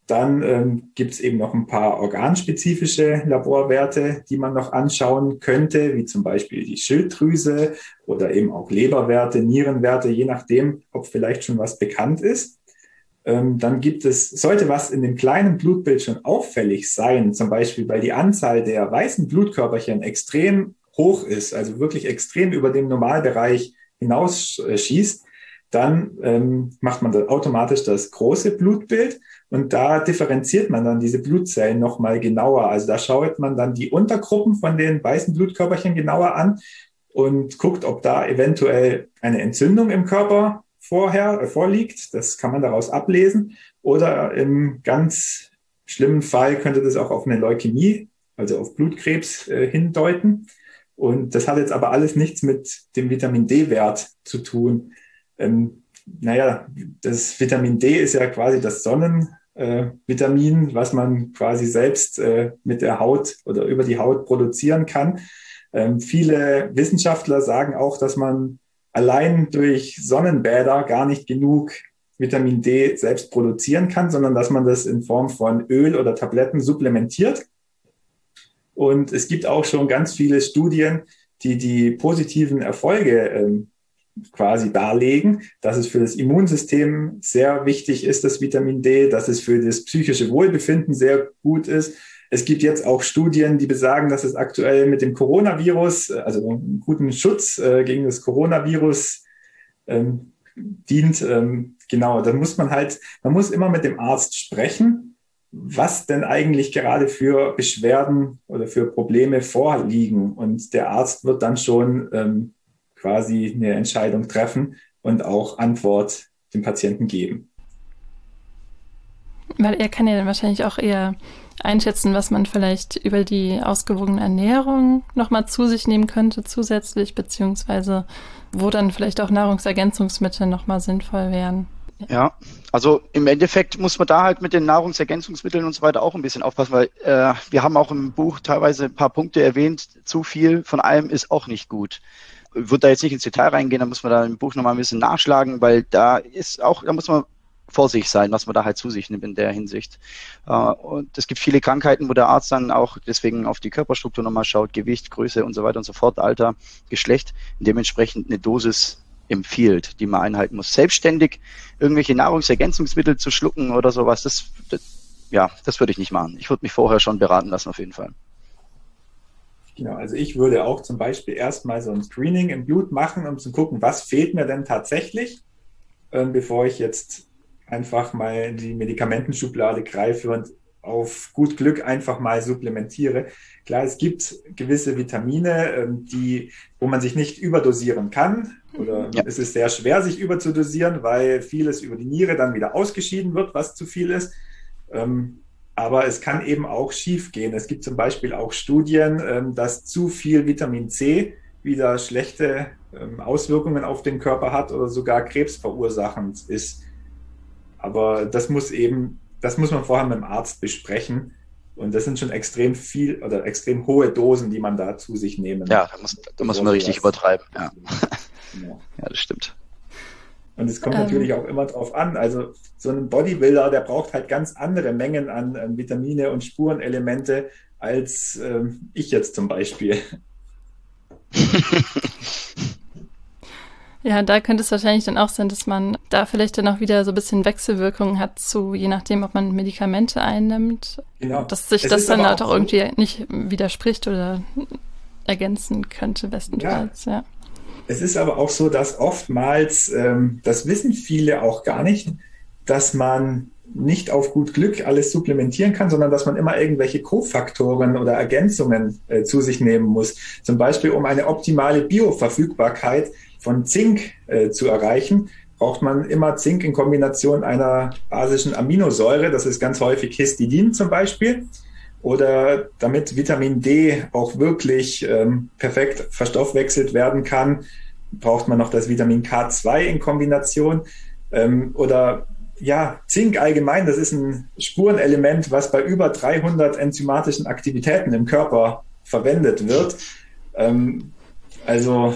dann ähm, gibt es eben noch ein paar organspezifische Laborwerte, die man noch anschauen könnte, wie zum Beispiel die Schilddrüse oder eben auch Leberwerte, Nierenwerte, je nachdem, ob vielleicht schon was bekannt ist. Ähm, dann gibt es, sollte was in dem kleinen Blutbild schon auffällig sein, zum Beispiel weil die Anzahl der weißen Blutkörperchen extrem hoch ist, also wirklich extrem über dem Normalbereich hinausschießt, dann ähm, macht man da automatisch das große Blutbild und da differenziert man dann diese Blutzellen nochmal genauer. Also da schaut man dann die Untergruppen von den weißen Blutkörperchen genauer an und guckt, ob da eventuell eine Entzündung im Körper vorher äh, vorliegt. Das kann man daraus ablesen. Oder im ganz schlimmen Fall könnte das auch auf eine Leukämie, also auf Blutkrebs äh, hindeuten. Und das hat jetzt aber alles nichts mit dem Vitamin D-Wert zu tun. Ähm, naja, das Vitamin D ist ja quasi das Sonnenvitamin, äh, was man quasi selbst äh, mit der Haut oder über die Haut produzieren kann. Ähm, viele Wissenschaftler sagen auch, dass man allein durch Sonnenbäder gar nicht genug Vitamin D selbst produzieren kann, sondern dass man das in Form von Öl oder Tabletten supplementiert. Und es gibt auch schon ganz viele Studien, die die positiven Erfolge ähm, quasi darlegen, dass es für das Immunsystem sehr wichtig ist, das Vitamin D, dass es für das psychische Wohlbefinden sehr gut ist, es gibt jetzt auch Studien, die besagen, dass es aktuell mit dem Coronavirus, äh, also einen guten Schutz äh, gegen das Coronavirus ähm, dient. Ähm, genau, da muss man halt, man muss immer mit dem Arzt sprechen, was denn eigentlich gerade für Beschwerden oder für Probleme vorliegen. Und der Arzt wird dann schon ähm, quasi eine Entscheidung treffen und auch Antwort dem Patienten geben. Weil er kann ja dann wahrscheinlich auch eher einschätzen, was man vielleicht über die ausgewogene Ernährung nochmal zu sich nehmen könnte zusätzlich, beziehungsweise wo dann vielleicht auch Nahrungsergänzungsmittel nochmal sinnvoll wären. Ja, also im Endeffekt muss man da halt mit den Nahrungsergänzungsmitteln und so weiter auch ein bisschen aufpassen, weil äh, wir haben auch im Buch teilweise ein paar Punkte erwähnt, zu viel von allem ist auch nicht gut. Ich würde da jetzt nicht ins Detail reingehen, da muss man da im Buch nochmal ein bisschen nachschlagen, weil da ist auch, da muss man vor sich sein, was man da halt zu sich nimmt in der Hinsicht. Äh, und es gibt viele Krankheiten, wo der Arzt dann auch deswegen auf die Körperstruktur nochmal schaut, Gewicht, Größe und so weiter und so fort, Alter, Geschlecht, dementsprechend eine Dosis empfiehlt, die man einhalten muss. Selbstständig irgendwelche Nahrungsergänzungsmittel zu schlucken oder sowas, das, das ja, das würde ich nicht machen. Ich würde mich vorher schon beraten lassen, auf jeden Fall. Genau, also ich würde auch zum Beispiel erstmal so ein Screening im Blut machen, um zu gucken, was fehlt mir denn tatsächlich, äh, bevor ich jetzt einfach mal in die Medikamentenschublade greife und auf gut Glück einfach mal supplementiere. Klar, es gibt gewisse Vitamine, ähm, die, wo man sich nicht überdosieren kann. Oder ja. es ist sehr schwer, sich überzudosieren, weil vieles über die Niere dann wieder ausgeschieden wird, was zu viel ist. Ähm, aber es kann eben auch schief gehen. Es gibt zum Beispiel auch Studien, ähm, dass zu viel Vitamin C wieder schlechte Auswirkungen auf den Körper hat oder sogar krebsverursachend ist. Aber das muss eben, das muss man vorher mit dem Arzt besprechen. Und das sind schon extrem viel oder extrem hohe Dosen, die man da zu sich nehmen. Ja, da muss, da muss man richtig übertreiben. Ja. Genau. ja, das stimmt. Und es kommt ähm. natürlich auch immer drauf an. Also so ein Bodybuilder, der braucht halt ganz andere Mengen an, an Vitamine und Spurenelemente als ähm, ich jetzt zum Beispiel. Ja, da könnte es wahrscheinlich dann auch sein, dass man da vielleicht dann auch wieder so ein bisschen Wechselwirkungen hat zu, je nachdem, ob man Medikamente einnimmt. Genau. Dass sich es das dann halt auch, auch irgendwie nicht widerspricht oder ergänzen könnte, bestenfalls, ja. ja. Es ist aber auch so, dass oftmals, ähm, das wissen viele auch gar nicht, dass man nicht auf gut Glück alles supplementieren kann, sondern dass man immer irgendwelche Kofaktoren oder Ergänzungen äh, zu sich nehmen muss. Zum Beispiel, um eine optimale Bioverfügbarkeit von Zink äh, zu erreichen, braucht man immer Zink in Kombination einer basischen Aminosäure. Das ist ganz häufig Histidin zum Beispiel. Oder damit Vitamin D auch wirklich ähm, perfekt verstoffwechselt werden kann, braucht man noch das Vitamin K2 in Kombination. Ähm, oder ja, Zink allgemein, das ist ein Spurenelement, was bei über 300 enzymatischen Aktivitäten im Körper verwendet wird. Ähm, also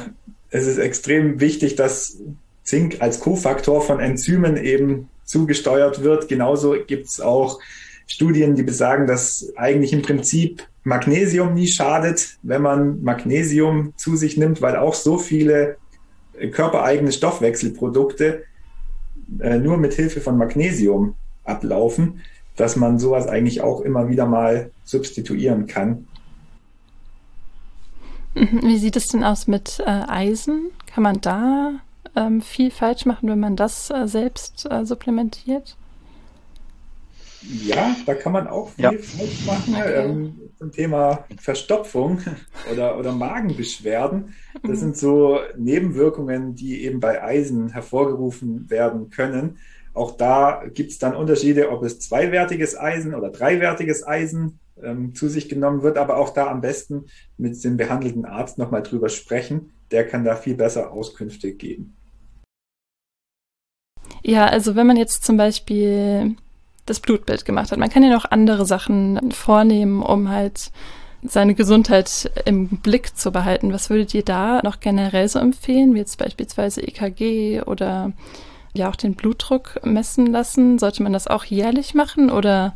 es ist extrem wichtig, dass Zink als Kofaktor von Enzymen eben zugesteuert wird. Genauso gibt es auch Studien, die besagen, dass eigentlich im Prinzip Magnesium nie schadet, wenn man Magnesium zu sich nimmt, weil auch so viele körpereigene Stoffwechselprodukte äh, nur mit Hilfe von Magnesium ablaufen, dass man sowas eigentlich auch immer wieder mal substituieren kann. Mhm. Wie sieht es denn aus mit äh, Eisen? Kann man da ähm, viel falsch machen, wenn man das äh, selbst äh, supplementiert? Ja, da kann man auch viel ja. falsch machen. Okay. Ähm, zum Thema Verstopfung oder, oder Magenbeschwerden. Das sind so Nebenwirkungen, die eben bei Eisen hervorgerufen werden können. Auch da gibt es dann Unterschiede, ob es zweiwertiges Eisen oder dreiwertiges Eisen ähm, zu sich genommen wird, aber auch da am besten mit dem behandelten Arzt nochmal drüber sprechen. Der kann da viel besser Auskünfte geben. Ja, also wenn man jetzt zum Beispiel das Blutbild gemacht hat. Man kann ja noch andere Sachen vornehmen, um halt seine Gesundheit im Blick zu behalten. Was würdet ihr da noch generell so empfehlen, wie jetzt beispielsweise EKG oder ja auch den Blutdruck messen lassen? Sollte man das auch jährlich machen oder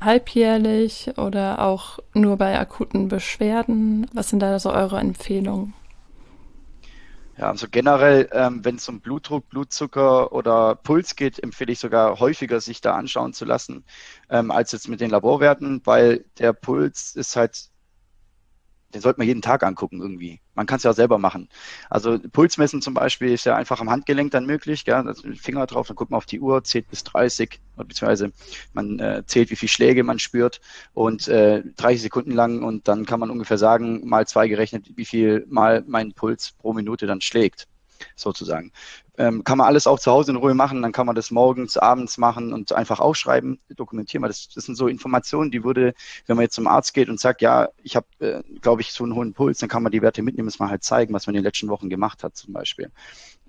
halbjährlich oder auch nur bei akuten Beschwerden? Was sind da so eure Empfehlungen? Ja, also generell, ähm, wenn es um Blutdruck, Blutzucker oder Puls geht, empfehle ich sogar häufiger, sich da anschauen zu lassen, ähm, als jetzt mit den Laborwerten, weil der Puls ist halt den sollte man jeden Tag angucken irgendwie. Man kann es ja selber machen. Also Pulsmessen zum Beispiel ist ja einfach am Handgelenk dann möglich. Gell? Also Finger drauf, dann guckt man auf die Uhr, zählt bis 30, beziehungsweise man äh, zählt, wie viele Schläge man spürt und äh, 30 Sekunden lang und dann kann man ungefähr sagen, mal zwei gerechnet, wie viel mal mein Puls pro Minute dann schlägt sozusagen. Ähm, kann man alles auch zu Hause in Ruhe machen, dann kann man das morgens, abends machen und einfach aufschreiben, dokumentieren. Das, das sind so Informationen, die würde, wenn man jetzt zum Arzt geht und sagt, ja, ich habe, äh, glaube ich, so einen hohen Puls, dann kann man die Werte mitnehmen, das mal halt zeigen, was man in den letzten Wochen gemacht hat zum Beispiel.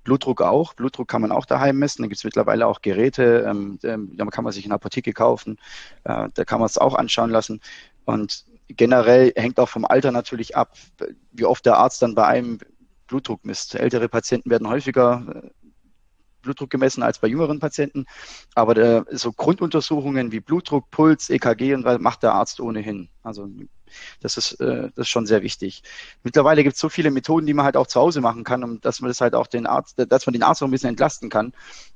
Blutdruck auch. Blutdruck kann man auch daheim messen. Da gibt es mittlerweile auch Geräte, ähm, da kann man sich in der Apotheke kaufen. Äh, da kann man es auch anschauen lassen. Und generell hängt auch vom Alter natürlich ab, wie oft der Arzt dann bei einem Blutdruck misst. Ältere Patienten werden häufiger äh, Blutdruck gemessen als bei jüngeren Patienten. Aber der, so Grunduntersuchungen wie Blutdruck, Puls, EKG und was macht der Arzt ohnehin. Also Das ist, äh, das ist schon sehr wichtig. Mittlerweile gibt es so viele Methoden, die man halt auch zu Hause machen kann, um dass man das halt auch den Arzt, dass man den Arzt auch ein bisschen entlasten kann.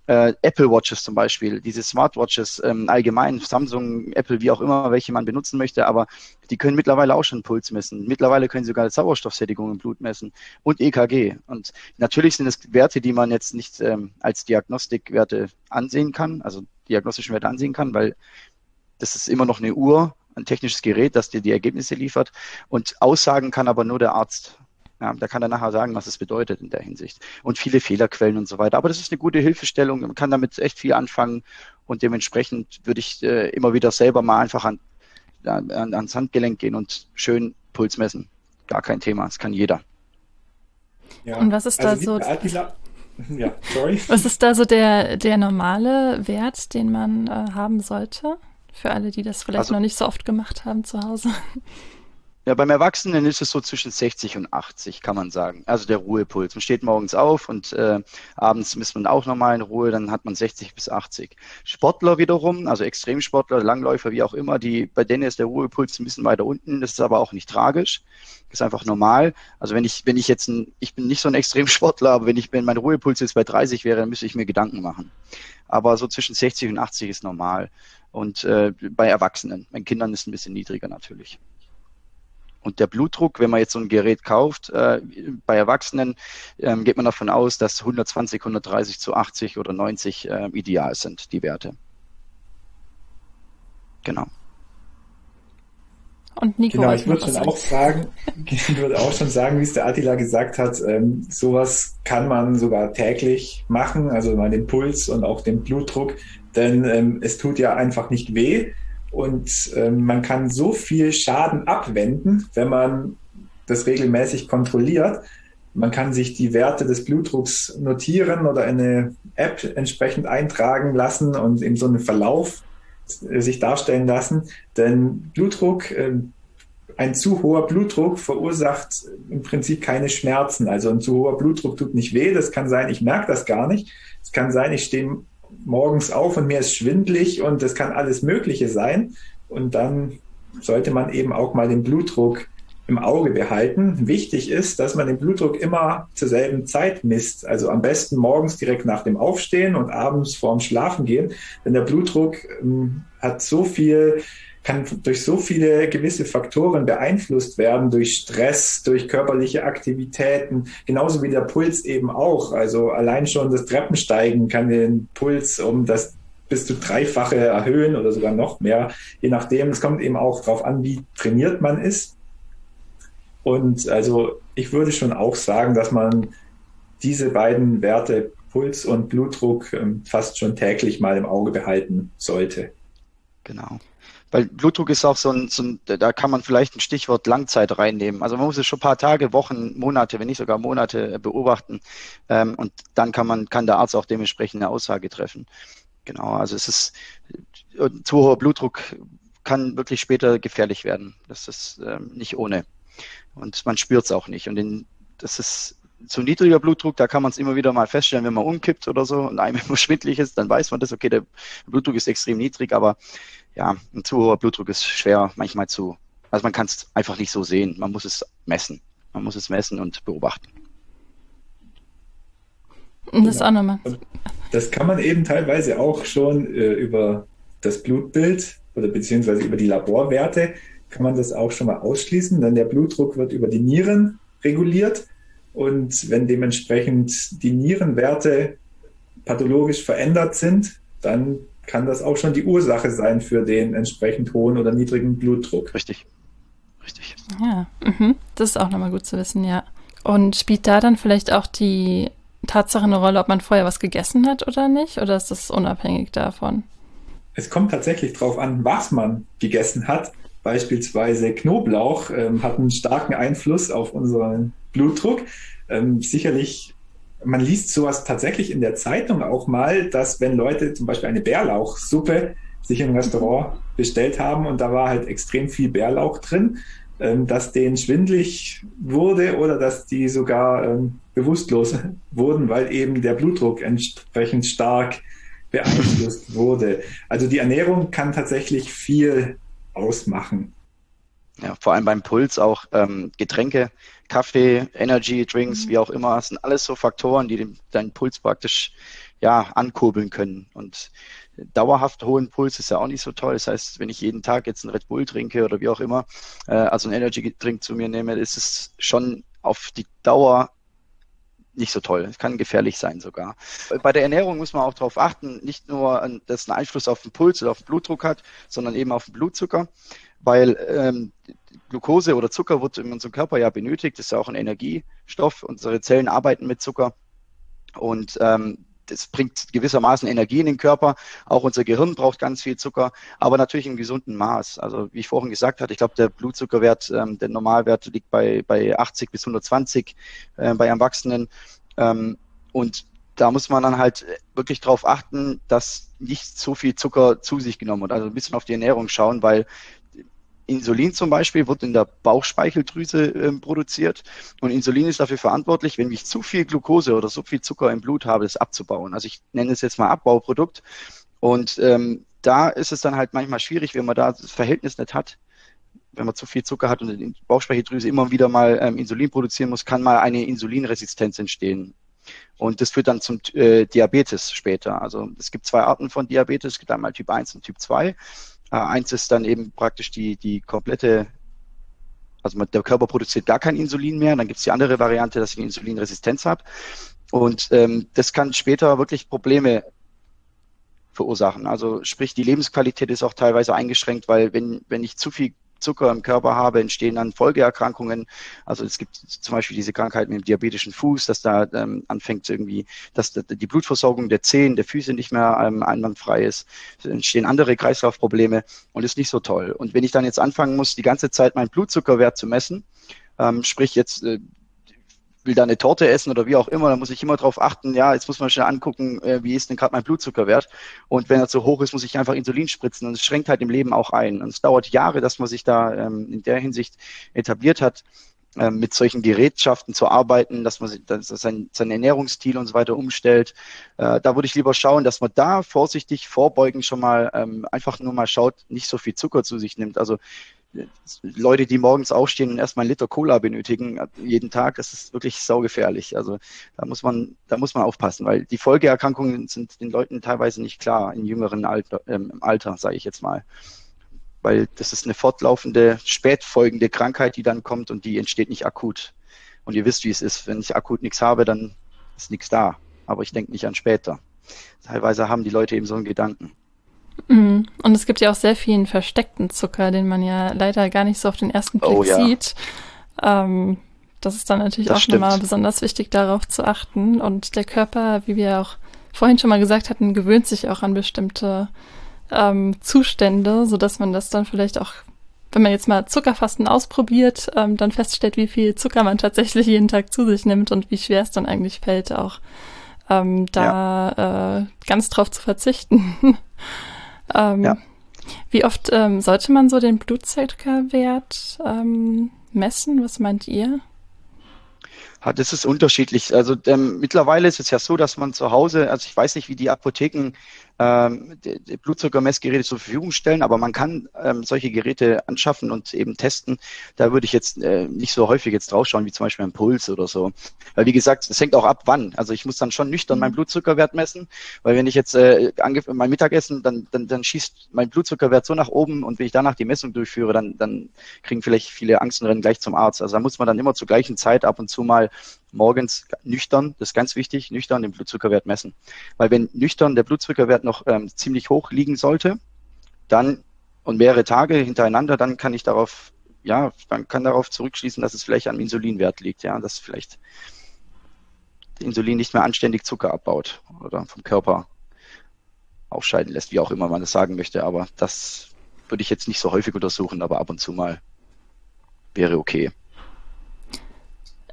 Äh, Apple Watches zum Beispiel, diese Smartwatches ähm, allgemein, Samsung, Apple, wie auch immer, welche man benutzen möchte, aber die können mittlerweile auch schon Puls messen. Mittlerweile können sie sogar Sauerstoffsättigung im Blut messen und EKG. Und natürlich sind es Werte, die man jetzt nicht ähm, als Diagnostikwerte ansehen kann, also diagnostischen Werte ansehen kann, weil das ist immer noch eine Uhr, ein technisches Gerät, das dir die Ergebnisse liefert. Und aussagen kann aber nur der Arzt. Ja, da kann er nachher sagen, was es bedeutet in der Hinsicht. Und viele Fehlerquellen und so weiter. Aber das ist eine gute Hilfestellung. Man kann damit echt viel anfangen. Und dementsprechend würde ich äh, immer wieder selber mal einfach an, an, ans Handgelenk gehen und schön Puls messen. Gar kein Thema. Das kann jeder. Ja, und was ist also da so? Ja, sorry. Was ist da so der, der normale Wert, den man äh, haben sollte? Für alle, die das vielleicht also, noch nicht so oft gemacht haben zu Hause. Ja, beim Erwachsenen ist es so zwischen 60 und 80, kann man sagen. Also der Ruhepuls. Man steht morgens auf und äh, abends misst man auch nochmal in Ruhe, dann hat man 60 bis 80. Sportler wiederum, also Extremsportler, Langläufer, wie auch immer, die, bei denen ist der Ruhepuls ein bisschen weiter unten. Das ist aber auch nicht tragisch. Das ist einfach normal. Also wenn ich, wenn ich jetzt ein, ich bin nicht so ein Extremsportler, aber wenn ich, wenn mein Ruhepuls jetzt bei 30 wäre, dann müsste ich mir Gedanken machen. Aber so zwischen 60 und 80 ist normal. Und äh, bei Erwachsenen, bei Kindern ist es ein bisschen niedriger natürlich. Und der Blutdruck, wenn man jetzt so ein Gerät kauft, äh, bei Erwachsenen ähm, geht man davon aus, dass 120, 130 zu 80 oder 90 äh, ideal sind, die Werte. Genau. Und Nico, genau, ich würde schon auch sagen, ich würde auch schon sagen, wie es der Attila gesagt hat, ähm, sowas kann man sogar täglich machen, also mal den Puls und auch den Blutdruck, denn ähm, es tut ja einfach nicht weh. Und ähm, man kann so viel Schaden abwenden, wenn man das regelmäßig kontrolliert. Man kann sich die Werte des Blutdrucks notieren oder eine App entsprechend eintragen lassen und in so einen Verlauf äh, sich darstellen lassen. Denn Blutdruck, äh, ein zu hoher Blutdruck verursacht im Prinzip keine Schmerzen. Also ein zu hoher Blutdruck tut nicht weh. Das kann sein, ich merke das gar nicht. Es kann sein, ich stehe morgens auf und mir ist schwindlig und das kann alles Mögliche sein. Und dann sollte man eben auch mal den Blutdruck im Auge behalten. Wichtig ist, dass man den Blutdruck immer zur selben Zeit misst. Also am besten morgens direkt nach dem Aufstehen und abends vorm Schlafen gehen. Denn der Blutdruck ähm, hat so viel kann durch so viele gewisse Faktoren beeinflusst werden, durch Stress, durch körperliche Aktivitäten, genauso wie der Puls eben auch. Also allein schon das Treppensteigen kann den Puls um das bis zu dreifache erhöhen oder sogar noch mehr, je nachdem. Es kommt eben auch darauf an, wie trainiert man ist. Und also ich würde schon auch sagen, dass man diese beiden Werte, Puls und Blutdruck, ähm, fast schon täglich mal im Auge behalten sollte. Genau. Weil Blutdruck ist auch so ein, so ein, da kann man vielleicht ein Stichwort Langzeit reinnehmen. Also man muss es schon ein paar Tage, Wochen, Monate, wenn nicht sogar Monate äh, beobachten. Ähm, und dann kann man, kann der Arzt auch dementsprechend eine Aussage treffen. Genau, also es ist zu hoher Blutdruck kann wirklich später gefährlich werden. Das ist ähm, nicht ohne. Und man spürt es auch nicht. Und in, das ist zu niedriger Blutdruck, da kann man es immer wieder mal feststellen, wenn man umkippt oder so und einem immer schwindlig ist, dann weiß man das, okay, der Blutdruck ist extrem niedrig, aber ja, ein zu hoher Blutdruck ist schwer manchmal zu, also man kann es einfach nicht so sehen. Man muss es messen. Man muss es messen und beobachten. Und das auch nochmal. Das kann man eben teilweise auch schon äh, über das Blutbild oder beziehungsweise über die Laborwerte kann man das auch schon mal ausschließen, denn der Blutdruck wird über die Nieren reguliert und wenn dementsprechend die Nierenwerte pathologisch verändert sind, dann kann das auch schon die Ursache sein für den entsprechend hohen oder niedrigen Blutdruck. Richtig. Richtig. Ja, mhm. das ist auch nochmal gut zu wissen, ja. Und spielt da dann vielleicht auch die Tatsache eine Rolle, ob man vorher was gegessen hat oder nicht? Oder ist das unabhängig davon? Es kommt tatsächlich darauf an, was man gegessen hat. Beispielsweise Knoblauch ähm, hat einen starken Einfluss auf unseren Blutdruck. Ähm, sicherlich man liest sowas tatsächlich in der Zeitung auch mal, dass wenn Leute zum Beispiel eine Bärlauchsuppe sich im Restaurant bestellt haben und da war halt extrem viel Bärlauch drin, ähm, dass denen schwindlig wurde oder dass die sogar ähm, bewusstlos wurden, weil eben der Blutdruck entsprechend stark beeinflusst wurde. Also die Ernährung kann tatsächlich viel ausmachen. Ja, vor allem beim Puls auch ähm, Getränke, Kaffee, Energy Drinks, mhm. wie auch immer, das sind alles so Faktoren, die den, deinen Puls praktisch ja ankurbeln können. Und dauerhaft hohen Puls ist ja auch nicht so toll. Das heißt, wenn ich jeden Tag jetzt einen Red Bull trinke oder wie auch immer, äh, also einen Energy Drink zu mir nehme, ist es schon auf die Dauer nicht so toll. Es kann gefährlich sein sogar. Bei der Ernährung muss man auch darauf achten, nicht nur, dass es einen Einfluss auf den Puls oder auf den Blutdruck hat, sondern eben auf den Blutzucker, weil ähm, Glucose oder Zucker wird in unserem Körper ja benötigt. Das ist ja auch ein Energiestoff. Unsere Zellen arbeiten mit Zucker. Und ähm, das bringt gewissermaßen Energie in den Körper. Auch unser Gehirn braucht ganz viel Zucker, aber natürlich im gesunden Maß. Also wie ich vorhin gesagt hatte, ich glaube, der Blutzuckerwert, ähm, der Normalwert liegt bei, bei 80 bis 120 äh, bei Erwachsenen. Ähm, und da muss man dann halt wirklich darauf achten, dass nicht so viel Zucker zu sich genommen wird. Also ein bisschen auf die Ernährung schauen, weil Insulin zum Beispiel wird in der Bauchspeicheldrüse äh, produziert und Insulin ist dafür verantwortlich, wenn ich zu viel Glucose oder so viel Zucker im Blut habe, das abzubauen. Also ich nenne es jetzt mal Abbauprodukt und ähm, da ist es dann halt manchmal schwierig, wenn man da das Verhältnis nicht hat. Wenn man zu viel Zucker hat und die Bauchspeicheldrüse immer wieder mal ähm, Insulin produzieren muss, kann mal eine Insulinresistenz entstehen. Und das führt dann zum äh, Diabetes später. Also es gibt zwei Arten von Diabetes. Es gibt einmal Typ 1 und Typ 2. Äh, eins ist dann eben praktisch die, die komplette, also der Körper produziert gar kein Insulin mehr. Dann gibt es die andere Variante, dass ich eine Insulinresistenz habe. Und ähm, das kann später wirklich Probleme verursachen. Also sprich, die Lebensqualität ist auch teilweise eingeschränkt, weil wenn, wenn ich zu viel Zucker im Körper habe, entstehen dann Folgeerkrankungen. Also es gibt zum Beispiel diese Krankheit mit dem diabetischen Fuß, dass da ähm, anfängt irgendwie, dass die Blutversorgung der Zehen, der Füße nicht mehr ähm, einwandfrei ist. Es entstehen andere Kreislaufprobleme und ist nicht so toll. Und wenn ich dann jetzt anfangen muss, die ganze Zeit meinen Blutzuckerwert zu messen, ähm, sprich jetzt äh, will da eine Torte essen oder wie auch immer, dann muss ich immer darauf achten, ja, jetzt muss man schnell angucken, äh, wie ist denn gerade mein Blutzuckerwert. Und wenn er zu hoch ist, muss ich einfach Insulin spritzen. Und es schränkt halt im Leben auch ein. Und es dauert Jahre, dass man sich da ähm, in der Hinsicht etabliert hat, ähm, mit solchen Gerätschaften zu arbeiten, dass man dass sein, sein Ernährungsstil und so weiter umstellt. Äh, da würde ich lieber schauen, dass man da vorsichtig vorbeugen schon mal ähm, einfach nur mal schaut, nicht so viel Zucker zu sich nimmt. Also Leute, die morgens aufstehen und erstmal einen Liter Cola benötigen, jeden Tag, das ist wirklich saugefährlich. Also da muss man, da muss man aufpassen, weil die Folgeerkrankungen sind den Leuten teilweise nicht klar im jüngeren Alter, ähm, Alter, sage ich jetzt mal. Weil das ist eine fortlaufende, spätfolgende Krankheit, die dann kommt und die entsteht nicht akut. Und ihr wisst, wie es ist. Wenn ich akut nichts habe, dann ist nichts da. Aber ich denke nicht an später. Teilweise haben die Leute eben so einen Gedanken. Mhm. Und es gibt ja auch sehr vielen versteckten Zucker, den man ja leider gar nicht so auf den ersten Blick oh, ja. sieht. Ähm, das ist dann natürlich das auch nochmal besonders wichtig, darauf zu achten. Und der Körper, wie wir auch vorhin schon mal gesagt hatten, gewöhnt sich auch an bestimmte ähm, Zustände, sodass man das dann vielleicht auch, wenn man jetzt mal Zuckerfasten ausprobiert, ähm, dann feststellt, wie viel Zucker man tatsächlich jeden Tag zu sich nimmt und wie schwer es dann eigentlich fällt, auch ähm, da ja. äh, ganz drauf zu verzichten. Ähm, ja. Wie oft ähm, sollte man so den Blutzuckerwert ähm, messen? Was meint ihr? Das ist unterschiedlich. Also ähm, mittlerweile ist es ja so, dass man zu Hause, also ich weiß nicht, wie die Apotheken ähm, Blutzuckermessgeräte zur Verfügung stellen, aber man kann ähm, solche Geräte anschaffen und eben testen. Da würde ich jetzt äh, nicht so häufig jetzt draufschauen, wie zum Beispiel ein Puls oder so. Weil wie gesagt, es hängt auch ab, wann. Also ich muss dann schon nüchtern meinen mhm. Blutzuckerwert messen, weil wenn ich jetzt äh, mein Mittagessen, dann, dann, dann schießt mein Blutzuckerwert so nach oben und wenn ich danach die Messung durchführe, dann, dann kriegen vielleicht viele Angst und rennen gleich zum Arzt. Also da muss man dann immer zur gleichen Zeit ab und zu mal morgens nüchtern, das ist ganz wichtig, nüchtern den Blutzuckerwert messen. Weil wenn nüchtern der Blutzuckerwert noch ähm, ziemlich hoch liegen sollte, dann und mehrere Tage hintereinander, dann kann ich darauf, ja, man kann darauf zurückschließen, dass es vielleicht am Insulinwert liegt, ja, dass vielleicht Insulin nicht mehr anständig Zucker abbaut oder vom Körper ausscheiden lässt, wie auch immer man das sagen möchte. Aber das würde ich jetzt nicht so häufig untersuchen, aber ab und zu mal wäre okay.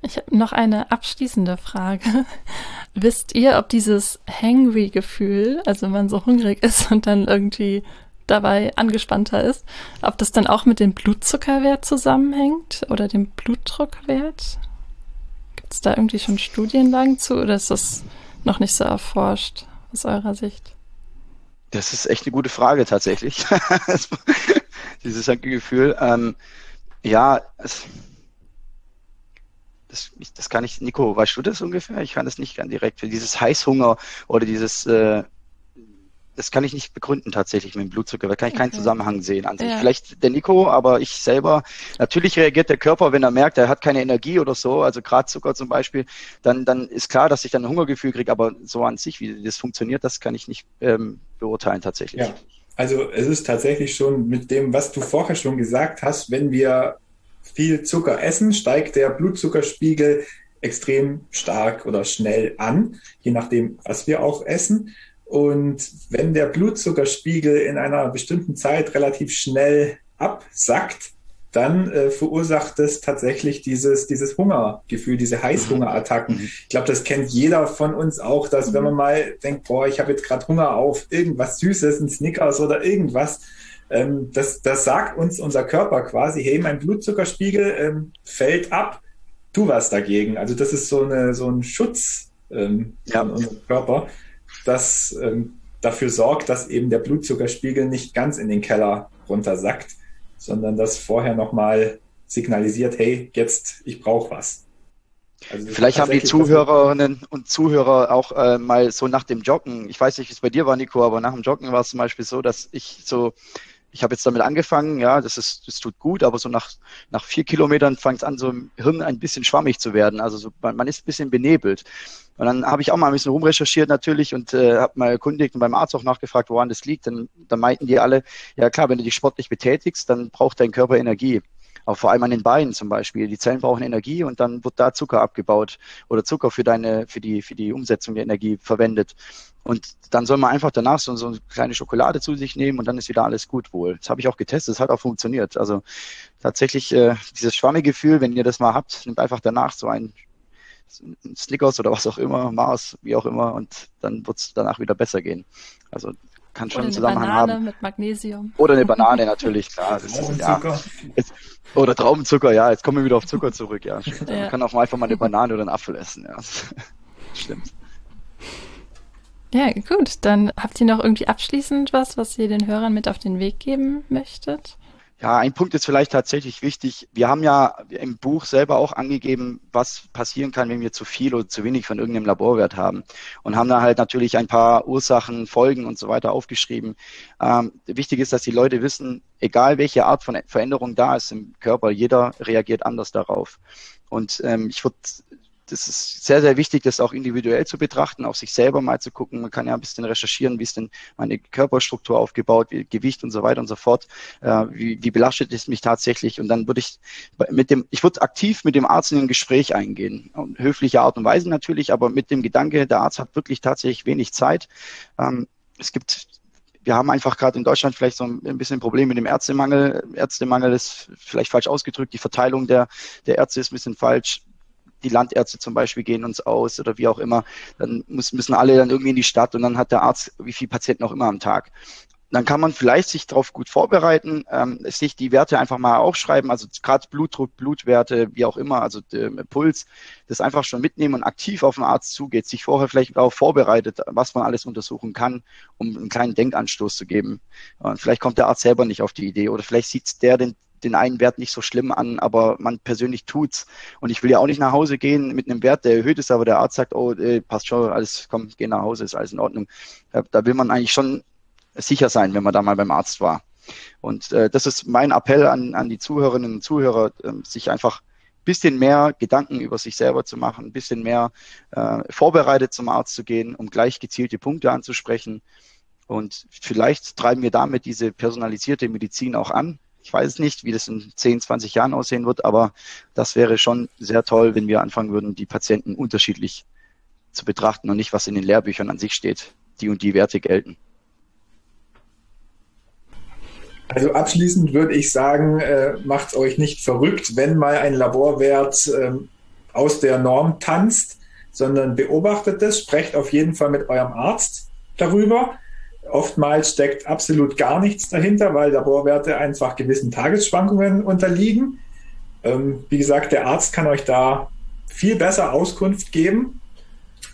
Ich habe noch eine abschließende Frage. Wisst ihr, ob dieses Hangry-Gefühl, also wenn man so hungrig ist und dann irgendwie dabei angespannter ist, ob das dann auch mit dem Blutzuckerwert zusammenhängt oder dem Blutdruckwert? Gibt es da irgendwie schon Studienlagen zu oder ist das noch nicht so erforscht aus eurer Sicht? Das ist echt eine gute Frage tatsächlich. Dieses Gefühl. Ähm, Ja, es, das, das, kann ich, Nico, weißt du das ungefähr? Ich kann das nicht ganz direkt. Für dieses Heißhunger oder dieses äh, das kann ich nicht begründen tatsächlich mit dem Blutzucker. Da kann ich keinen okay. Zusammenhang sehen an sich. Ja. Vielleicht der Nico, aber ich selber, natürlich reagiert der Körper, wenn er merkt, er hat keine Energie oder so, also Gradzucker zum Beispiel, dann, dann ist klar, dass ich dann ein Hungergefühl kriege, aber so an sich, wie das funktioniert, das kann ich nicht ähm, beurteilen tatsächlich. Ja. Also es ist tatsächlich schon mit dem, was du vorher schon gesagt hast, wenn wir viel Zucker essen, steigt der Blutzuckerspiegel extrem stark oder schnell an, je nachdem, was wir auch essen. Und wenn der Blutzuckerspiegel in einer bestimmten Zeit relativ schnell absackt, dann äh, verursacht es tatsächlich dieses, dieses Hungergefühl, diese Heißhungerattacken. Mhm. Ich glaube, das kennt jeder von uns auch, dass wenn man mal denkt, boah, ich habe jetzt gerade Hunger auf irgendwas Süßes, ein Snickers oder irgendwas, ähm, das, das sagt uns unser Körper quasi, hey, mein Blutzuckerspiegel ähm, fällt ab, tu was dagegen. Also das ist so, eine, so ein Schutz ähm, ja. von unserem Körper das ähm, dafür sorgt, dass eben der Blutzuckerspiegel nicht ganz in den Keller runtersackt, sondern das vorher nochmal signalisiert, hey, jetzt, ich brauche was. Also Vielleicht haben die Zuhörerinnen und Zuhörer auch äh, mal so nach dem Joggen, ich weiß nicht, wie es bei dir war, Nico, aber nach dem Joggen war es zum Beispiel so, dass ich so ich habe jetzt damit angefangen, ja, das ist, das tut gut, aber so nach, nach vier Kilometern fängt es an, so im Hirn ein bisschen schwammig zu werden. Also so, man, man ist ein bisschen benebelt. Und dann habe ich auch mal ein bisschen rumrecherchiert natürlich und äh, habe mal erkundigt und beim Arzt auch nachgefragt, woran das liegt. Dann, dann meinten die alle, ja klar, wenn du dich sportlich betätigst, dann braucht dein Körper Energie. Auch vor allem an den Beinen zum Beispiel. Die Zellen brauchen Energie und dann wird da Zucker abgebaut oder Zucker für deine, für die, für die Umsetzung der Energie verwendet. Und dann soll man einfach danach so, so eine kleine Schokolade zu sich nehmen und dann ist wieder alles gut wohl. Das habe ich auch getestet, das hat auch funktioniert. Also tatsächlich äh, dieses schwammige Gefühl, wenn ihr das mal habt, nehmt einfach danach so ein Snickers oder was auch immer, Mars, wie auch immer, und dann wird es danach wieder besser gehen. Also kann schon einen Zusammenhang Banane haben. mit Magnesium. Oder eine Banane natürlich, klar. Das ist, ja, jetzt, oder Traubenzucker, ja, jetzt kommen wir wieder auf Zucker zurück, ja. ja. Man kann auch mal einfach mal eine Banane oder einen Apfel essen, ja. Stimmt. Ja, gut. Dann habt ihr noch irgendwie abschließend was, was ihr den Hörern mit auf den Weg geben möchtet? Ja, ein Punkt ist vielleicht tatsächlich wichtig. Wir haben ja im Buch selber auch angegeben, was passieren kann, wenn wir zu viel oder zu wenig von irgendeinem Laborwert haben. Und haben da halt natürlich ein paar Ursachen, Folgen und so weiter aufgeschrieben. Ähm, wichtig ist, dass die Leute wissen, egal welche Art von Veränderung da ist im Körper, jeder reagiert anders darauf. Und ähm, ich würde das ist sehr, sehr wichtig, das auch individuell zu betrachten, auf sich selber mal zu gucken. Man kann ja ein bisschen recherchieren, wie ist denn meine Körperstruktur aufgebaut, wie Gewicht und so weiter und so fort. Äh, wie, wie belastet es mich tatsächlich? Und dann würde ich mit dem, ich würde aktiv mit dem Arzt in ein Gespräch eingehen. Und höfliche Art und Weise natürlich, aber mit dem Gedanke, der Arzt hat wirklich tatsächlich wenig Zeit. Ähm, es gibt wir haben einfach gerade in Deutschland vielleicht so ein bisschen ein Problem mit dem Ärztemangel. Ärztemangel ist vielleicht falsch ausgedrückt. Die Verteilung der, der Ärzte ist ein bisschen falsch die Landärzte zum Beispiel gehen uns aus oder wie auch immer, dann muss, müssen alle dann irgendwie in die Stadt und dann hat der Arzt wie viele Patienten auch immer am Tag. Dann kann man vielleicht sich darauf gut vorbereiten, ähm, sich die Werte einfach mal aufschreiben, also gerade Blutdruck, Blutwerte, wie auch immer, also der Puls, das einfach schon mitnehmen und aktiv auf den Arzt zugeht, sich vorher vielleicht darauf vorbereitet, was man alles untersuchen kann, um einen kleinen Denkanstoß zu geben. Und vielleicht kommt der Arzt selber nicht auf die Idee oder vielleicht sieht der den den einen Wert nicht so schlimm an, aber man persönlich tut's. Und ich will ja auch nicht nach Hause gehen mit einem Wert, der erhöht ist, aber der Arzt sagt, oh, äh, passt schon, alles, komm, geh nach Hause, ist alles in Ordnung. Da will man eigentlich schon sicher sein, wenn man da mal beim Arzt war. Und äh, das ist mein Appell an, an die Zuhörerinnen und Zuhörer, äh, sich einfach ein bisschen mehr Gedanken über sich selber zu machen, ein bisschen mehr äh, vorbereitet zum Arzt zu gehen, um gleich gezielte Punkte anzusprechen. Und vielleicht treiben wir damit diese personalisierte Medizin auch an, ich weiß nicht, wie das in 10, 20 Jahren aussehen wird, aber das wäre schon sehr toll, wenn wir anfangen würden, die Patienten unterschiedlich zu betrachten und nicht, was in den Lehrbüchern an sich steht. Die und die Werte gelten. Also abschließend würde ich sagen, äh, macht euch nicht verrückt, wenn mal ein Laborwert äh, aus der Norm tanzt, sondern beobachtet es, sprecht auf jeden Fall mit eurem Arzt darüber. Oftmals steckt absolut gar nichts dahinter, weil Laborwerte einfach gewissen Tagesschwankungen unterliegen. Ähm, wie gesagt, der Arzt kann euch da viel besser Auskunft geben.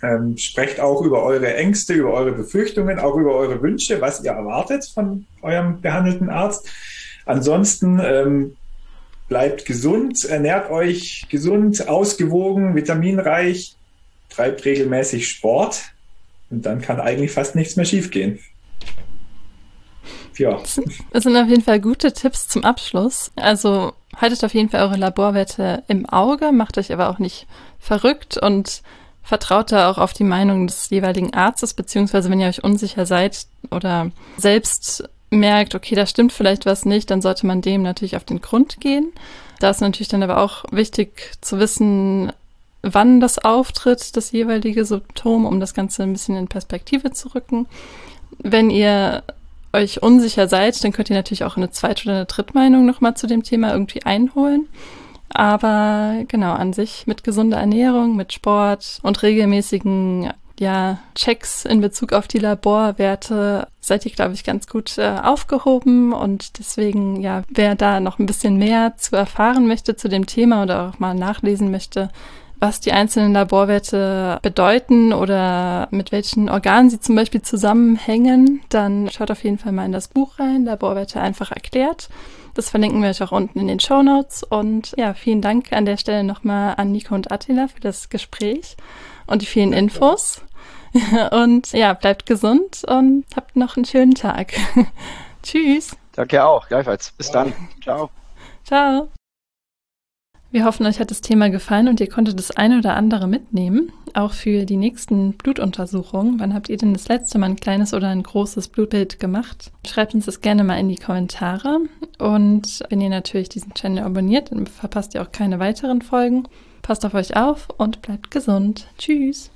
Ähm, sprecht auch über eure Ängste, über eure Befürchtungen, auch über eure Wünsche, was ihr erwartet von eurem behandelten Arzt. Ansonsten ähm, bleibt gesund, ernährt euch gesund, ausgewogen, vitaminreich, treibt regelmäßig Sport und dann kann eigentlich fast nichts mehr schiefgehen. Ja. Das sind auf jeden Fall gute Tipps zum Abschluss. Also haltet auf jeden Fall eure Laborwerte im Auge, macht euch aber auch nicht verrückt und vertraut da auch auf die Meinung des jeweiligen Arztes, beziehungsweise wenn ihr euch unsicher seid oder selbst merkt, okay, da stimmt vielleicht was nicht, dann sollte man dem natürlich auf den Grund gehen. Da ist natürlich dann aber auch wichtig zu wissen, wann das auftritt, das jeweilige Symptom, um das Ganze ein bisschen in Perspektive zu rücken. Wenn ihr euch unsicher seid, dann könnt ihr natürlich auch eine zweite oder eine Drittmeinung nochmal zu dem Thema irgendwie einholen. Aber genau, an sich mit gesunder Ernährung, mit Sport und regelmäßigen ja, Checks in Bezug auf die Laborwerte seid ihr, glaube ich, ganz gut äh, aufgehoben. Und deswegen, ja, wer da noch ein bisschen mehr zu erfahren möchte zu dem Thema oder auch mal nachlesen möchte, was die einzelnen Laborwerte bedeuten oder mit welchen Organen sie zum Beispiel zusammenhängen, dann schaut auf jeden Fall mal in das Buch rein, Laborwerte einfach erklärt. Das verlinken wir euch auch unten in den Show Notes. Und ja, vielen Dank an der Stelle nochmal an Nico und Attila für das Gespräch und die vielen Infos. Und ja, bleibt gesund und habt noch einen schönen Tag. Tschüss. Danke auch, gleichfalls. Bis dann. Ciao. Ciao. Wir hoffen, euch hat das Thema gefallen und ihr konntet das eine oder andere mitnehmen, auch für die nächsten Blutuntersuchungen. Wann habt ihr denn das letzte Mal ein kleines oder ein großes Blutbild gemacht? Schreibt uns das gerne mal in die Kommentare. Und wenn ihr natürlich diesen Channel abonniert, dann verpasst ihr auch keine weiteren Folgen. Passt auf euch auf und bleibt gesund. Tschüss.